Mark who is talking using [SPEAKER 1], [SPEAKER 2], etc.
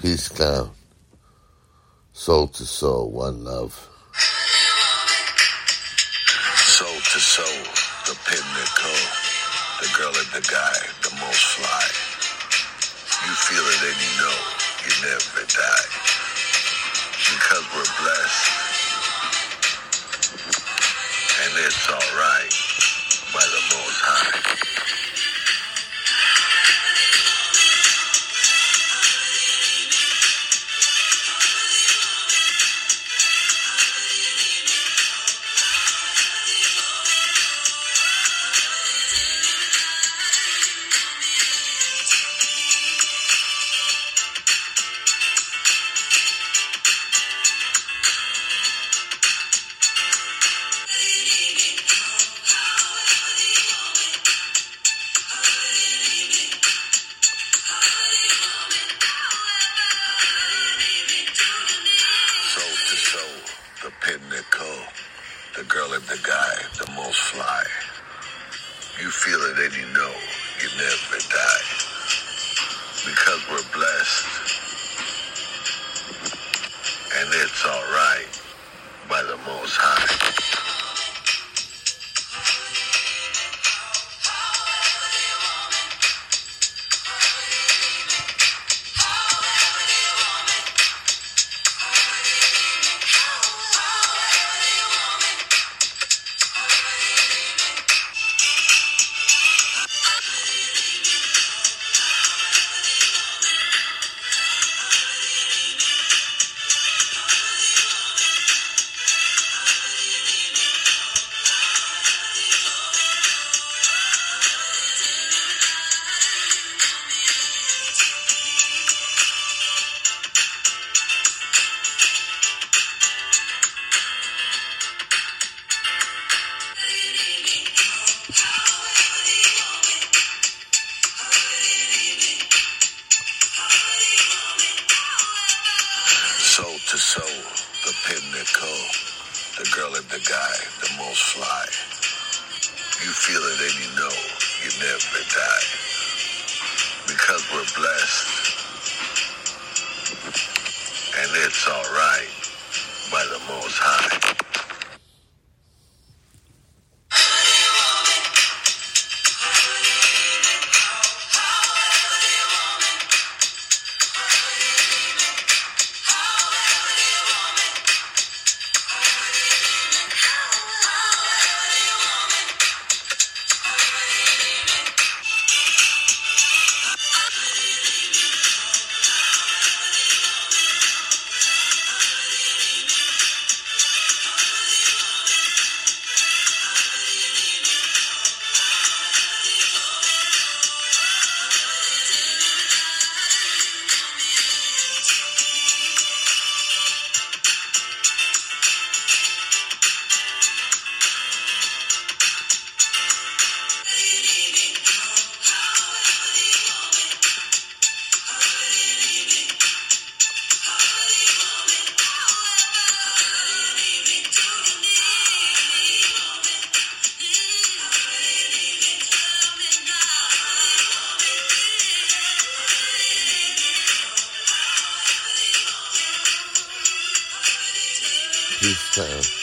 [SPEAKER 1] Peace, clown. Soul to soul, one love.
[SPEAKER 2] Soul to soul, the pinnacle. The girl and the guy, the most fly. You feel it and you know you never die. Because we're blessed. And it's alright by the most high. The girl and the guy, the most fly. You feel it and you know you never die. Because we're blessed. And it's alright by the most high. The girl and the guy, the most fly. You feel it and you know you never die. Because we're blessed. And it's alright
[SPEAKER 1] Peace.